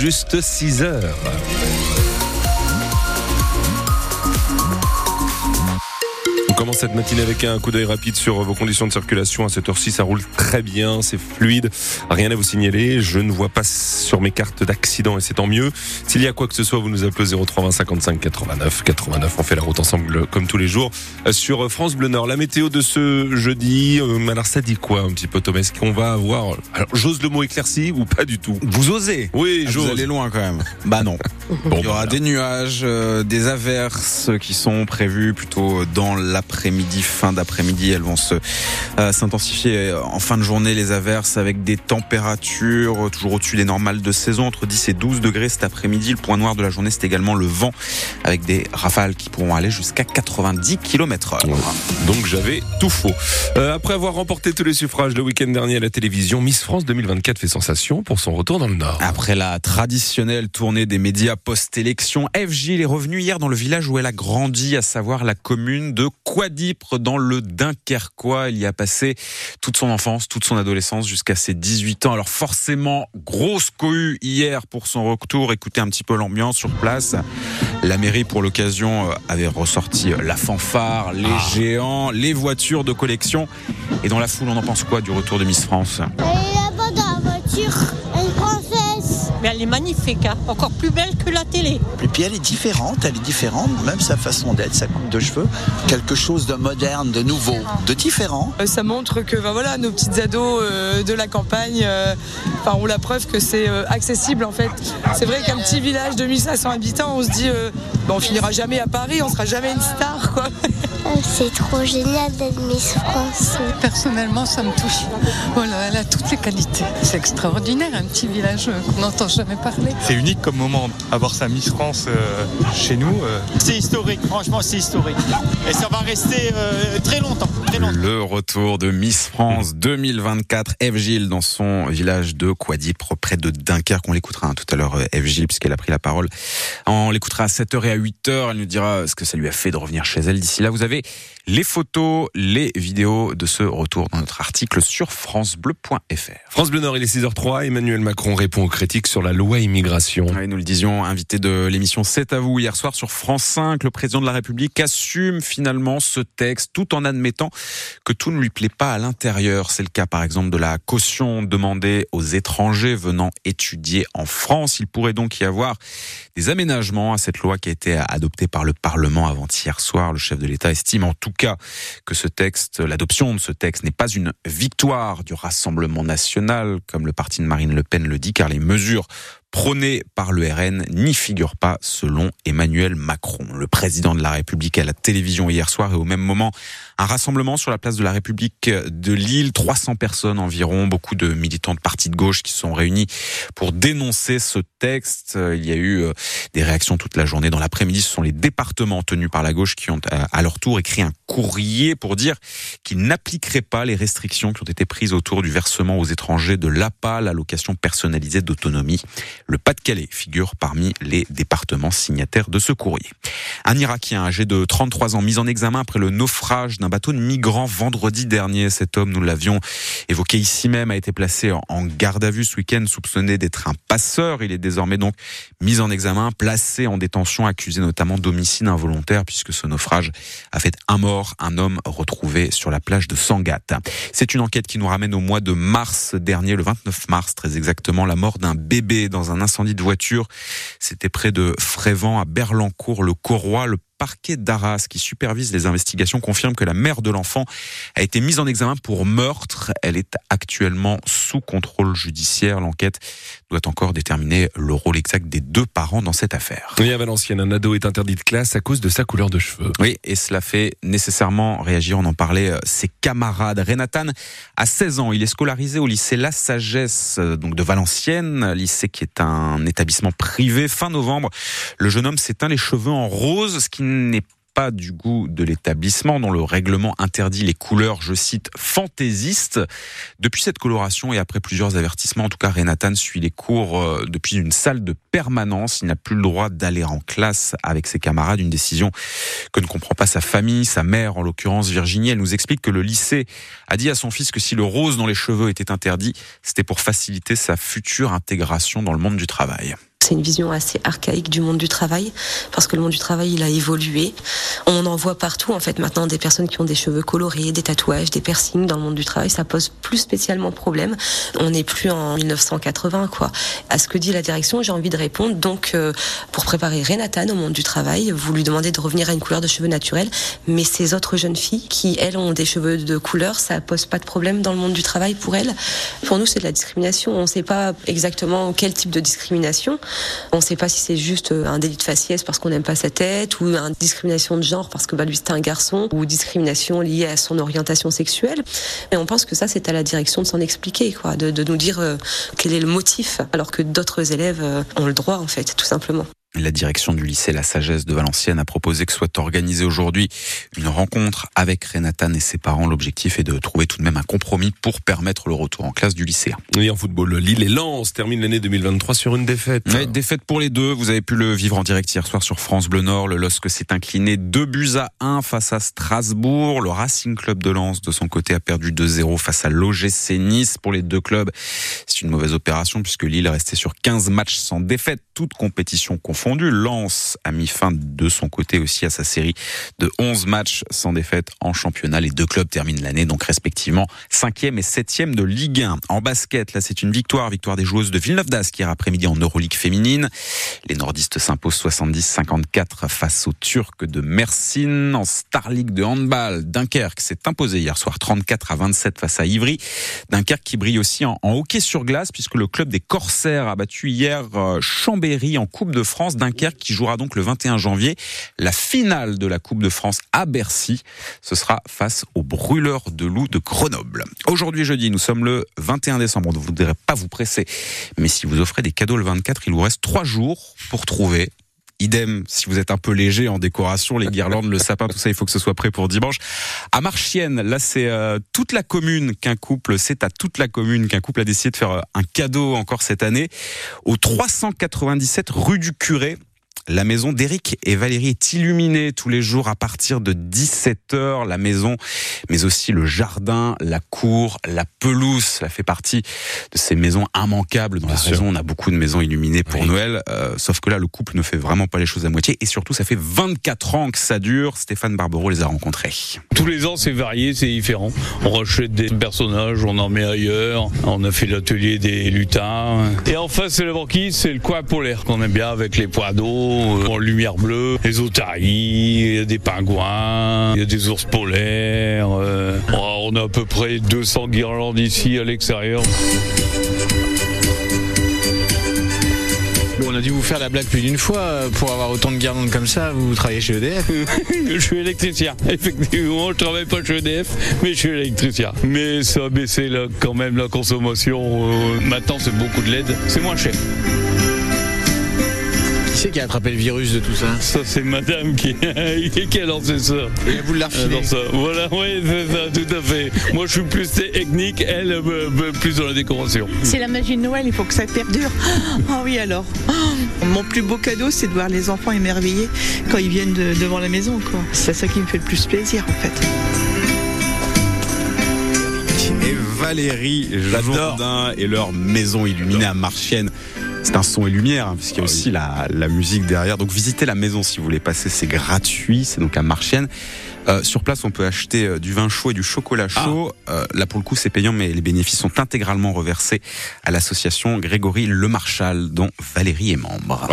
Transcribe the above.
juste 6 heures. Commence cette matinée avec un coup d'œil rapide sur vos conditions de circulation. À cette heure-ci, ça roule très bien, c'est fluide, rien à vous signaler. Je ne vois pas sur mes cartes d'accident et c'est tant mieux. S'il y a quoi que ce soit, vous nous appelez 03 55 89 89. On fait la route ensemble comme tous les jours euh, sur France Bleu Nord. La météo de ce jeudi, euh, alors ça dit quoi un petit peu Thomas? Est-ce qu'on va avoir... Alors j'ose le mot éclairci ou pas du tout? Vous osez? Oui, ah, j'ose. Vous allez loin quand même. bah non. Bon, Il y aura des nuages, euh, des averses qui sont prévues plutôt dans la après-midi, fin d'après-midi. Elles vont se euh, s'intensifier en fin de journée, les averses, avec des températures toujours au-dessus des normales de saison, entre 10 et 12 degrés cet après-midi. Le point noir de la journée, c'est également le vent, avec des rafales qui pourront aller jusqu'à 90 km heure. Donc j'avais tout faux. Euh, après avoir remporté tous les suffrages le week-end dernier à la télévision, Miss France 2024 fait sensation pour son retour dans le Nord. Après la traditionnelle tournée des médias post-élection, Gilles est revenue hier dans le village où elle a grandi, à savoir la commune de Quadipre dans le Dunkerquois? Il y a passé toute son enfance, toute son adolescence jusqu'à ses 18 ans. Alors forcément, grosse cohue hier pour son retour. Écoutez un petit peu l'ambiance sur place. La mairie, pour l'occasion, euh, avait ressorti la fanfare, les ah. géants, les voitures de collection. Et dans la foule, on en pense quoi du retour de Miss France? Elle est là-bas dans la voiture. Mais elle est magnifique, hein. encore plus belle que la télé. Et puis elle est différente, elle est différente, même sa façon d'être, sa coupe de cheveux, quelque chose de moderne, de nouveau, de différent. Euh, ça montre que ben voilà, nos petites ados euh, de la campagne euh, enfin, ont la preuve que c'est accessible en fait. C'est vrai qu'un petit village de 1500 habitants, on se dit ben, on finira jamais à Paris, on sera jamais une star quoi. C'est trop génial d'être Miss France. Personnellement, ça me touche. Voilà, elle a toutes les qualités. C'est extraordinaire, un petit village qu'on n'entend jamais parler. C'est unique comme moment, avoir sa Miss France euh, chez nous. Euh. C'est historique, franchement, c'est historique. Et ça va rester euh, très longtemps, très longtemps. Le retour de Miss France 2024, Eve Gilles, dans son village de Quadipre, près de Dunkerque. On l'écoutera hein, tout à l'heure, Eve Gilles, puisqu'elle a pris la parole. On l'écoutera à 7h et à 8h. Elle nous dira ce que ça lui a fait de revenir chez elle. D'ici là, vous avez les photos, les vidéos de ce retour dans notre article sur francebleu.fr. France Bleu Nord, il est 6h03. Emmanuel Macron répond aux critiques sur la loi immigration. Oui, nous le disions, invité de l'émission C'est à vous hier soir sur France 5, le président de la République assume finalement ce texte tout en admettant que tout ne lui plaît pas à l'intérieur. C'est le cas par exemple de la caution demandée aux étrangers venant étudier en France. Il pourrait donc y avoir des aménagements à cette loi qui a été adoptée par le Parlement avant-hier soir. Le chef de l'État estime en tout cas que l'adoption de ce texte n'est pas une victoire du Rassemblement national, comme le parti de Marine Le Pen le dit, car les mesures prôné par le RN n'y figure pas selon Emmanuel Macron. Le président de la République à la télévision hier soir et au même moment un rassemblement sur la place de la République de Lille, 300 personnes environ, beaucoup de militants de partis de gauche qui sont réunis pour dénoncer ce texte. Il y a eu euh, des réactions toute la journée. Dans l'après-midi, ce sont les départements tenus par la gauche qui ont à leur tour écrit un courrier pour dire qu'ils n'appliqueraient pas les restrictions qui ont été prises autour du versement aux étrangers de l'APA, l'allocation personnalisée d'autonomie. Le Pas-de-Calais figure parmi les départements signataires de ce courrier. Un Irakien âgé de 33 ans mis en examen après le naufrage d'un bateau de migrants vendredi dernier. Cet homme, nous l'avions évoqué ici même, a été placé en garde à vue ce week-end, soupçonné d'être un passeur. Il est désormais donc mis en examen, placé en détention, accusé notamment d'homicide involontaire puisque ce naufrage a fait un mort, un homme retrouvé sur la plage de Sangatte. C'est une enquête qui nous ramène au mois de mars dernier, le 29 mars très exactement, la mort d'un bébé dans un incendie de voiture. C'était près de Frévent, à Berlancourt, le Corroy. Le parquet d'Arras qui supervise les investigations confirme que la mère de l'enfant a été mise en examen pour meurtre. Elle est actuellement sous contrôle judiciaire. L'enquête doit encore déterminer le rôle exact des deux parents dans cette affaire. Oui, à Valenciennes, un ado est interdit de classe à cause de sa couleur de cheveux. Oui, et cela fait nécessairement réagir, on en parlait, euh, ses camarades. Renatan a 16 ans, il est scolarisé au lycée La Sagesse, euh, donc de Valenciennes, lycée qui est un établissement privé. Fin novembre, le jeune homme s'éteint les cheveux en rose, ce qui n'est pas du goût de l'établissement dont le règlement interdit les couleurs, je cite, fantaisistes. Depuis cette coloration et après plusieurs avertissements, en tout cas, Renatan suit les cours euh, depuis une salle de permanence. Il n'a plus le droit d'aller en classe avec ses camarades, une décision que ne comprend pas sa famille, sa mère en l'occurrence Virginie. Elle nous explique que le lycée a dit à son fils que si le rose dans les cheveux était interdit, c'était pour faciliter sa future intégration dans le monde du travail. C'est une vision assez archaïque du monde du travail, parce que le monde du travail, il a évolué. On en voit partout, en fait, maintenant, des personnes qui ont des cheveux colorés, des tatouages, des piercings dans le monde du travail, ça pose plus spécialement problème. On n'est plus en 1980, quoi. À ce que dit la direction, j'ai envie de répondre. Donc, euh, pour préparer Renatan au monde du travail, vous lui demandez de revenir à une couleur de cheveux naturelle, mais ces autres jeunes filles qui, elles, ont des cheveux de couleur, ça pose pas de problème dans le monde du travail pour elles. Pour nous, c'est de la discrimination. On ne sait pas exactement quel type de discrimination. On ne sait pas si c'est juste un délit de faciès parce qu'on n'aime pas sa tête ou une discrimination de genre parce que bah, lui c'est un garçon ou discrimination liée à son orientation sexuelle. Mais on pense que ça, c'est à la direction de s'en expliquer, quoi, de, de nous dire euh, quel est le motif, alors que d'autres élèves euh, ont le droit, en fait, tout simplement. La direction du lycée La Sagesse de Valenciennes a proposé que soit organisée aujourd'hui une rencontre avec Renatan et ses parents. L'objectif est de trouver tout de même un compromis pour permettre le retour en classe du lycéen. Et en football, Lille et Lens terminent l'année 2023 sur une défaite. Ouais, défaite pour les deux. Vous avez pu le vivre en direct hier soir sur France Bleu Nord. Le LOSC s'est incliné 2 buts à 1 face à Strasbourg. Le Racing Club de Lens, de son côté, a perdu 2-0 face à l'OGC Nice. Pour les deux clubs, une mauvaise opération puisque Lille est resté sur 15 matchs sans défaite, toute compétition confondue fondu. Lens a mis fin de son côté aussi à sa série de 11 matchs sans défaite en championnat. Les deux clubs terminent l'année donc respectivement 5e et 7e de Ligue 1. En basket, là c'est une victoire, victoire des joueuses de Villeneuve d'Ascq hier après-midi en Euroleague féminine. Les nordistes s'imposent 70-54 face aux Turcs de Mersin. En Star League de handball, Dunkerque s'est imposé hier soir 34 à 27 face à Ivry. Dunkerque qui brille aussi en, en hockey sur puisque le club des Corsaires a battu hier euh, Chambéry en Coupe de France. Dunkerque qui jouera donc le 21 janvier la finale de la Coupe de France à Bercy. Ce sera face aux brûleurs de loups de Grenoble. Aujourd'hui jeudi, nous sommes le 21 décembre. On ne voudrait pas vous presser, mais si vous offrez des cadeaux le 24, il vous reste trois jours pour trouver Idem, si vous êtes un peu léger en décoration, les guirlandes, le sapin, tout ça, il faut que ce soit prêt pour dimanche. À Marchienne, là, c'est euh, toute la commune qu'un couple, c'est à toute la commune qu'un couple a décidé de faire euh, un cadeau encore cette année. Au 397 rue du Curé, la maison d'Éric et Valérie est illuminée tous les jours à partir de 17h. La maison, mais aussi le jardin, la cour, la pelouse, ça fait partie de ces maisons immanquables dans Bien la sûr. région. On a beaucoup de maisons illuminées pour Oui. Noël, euh, sauf que là, le couple ne fait vraiment pas les choses à moitié. Et surtout, ça fait 24 ans que ça dure. Stéphane Barbero les a rencontrés. Tous les ans, c'est varié, c'est différent. On rachète des personnages, on en met ailleurs. On a fait l'atelier des lutins. Et enfin, c'est la banquise, c'est le coin polaire qu'on aime bien avec les poids d'eau, euh, en lumière bleue, les otaries, il y a des pingouins, il y a des ours polaires. euh, on a à peu près 200 guirlandes ici à l'extérieur. On a dû vous faire la blague plus d'une fois. euh, Pour avoir autant de guirlandes comme ça, vous travaillez chez EDF. je suis électricien. Effectivement, je travaille pas chez EDF, mais je suis électricien. Mais ça a baissé là, quand même la consommation. maintenant, c'est beaucoup de LED. C'est moins cher. Qui c'est qui a attrapé le virus de tout ça? Ça, c'est madame qui, qui a lancé ça. Et vous l'a ça, voilà, oui, c'est ça, tout à fait. Moi, je suis plus technique, elle, euh, euh, plus dans la décoration. C'est la magie de Noël, il faut que ça perdure. Ah oui alors. Mon plus beau cadeau, c'est de voir les enfants émerveillés quand ils viennent de- devant la maison. quoi. C'est ça qui me fait le plus plaisir en fait. et Valérie J'adore. Jourdain et leur maison illuminée à Marchienne. C'est un son et lumière, hein, puisqu'il y a aussi la, la musique derrière. Donc visitez la maison si vous voulez passer, c'est gratuit, c'est donc à Marchienne. Euh, sur place, on peut acheter euh, du vin chaud et du chocolat chaud. Euh, là, pour le coup, c'est payant, mais les bénéfices sont intégralement reversés à l'association Grégory Le Marchal, dont Valérie est membre.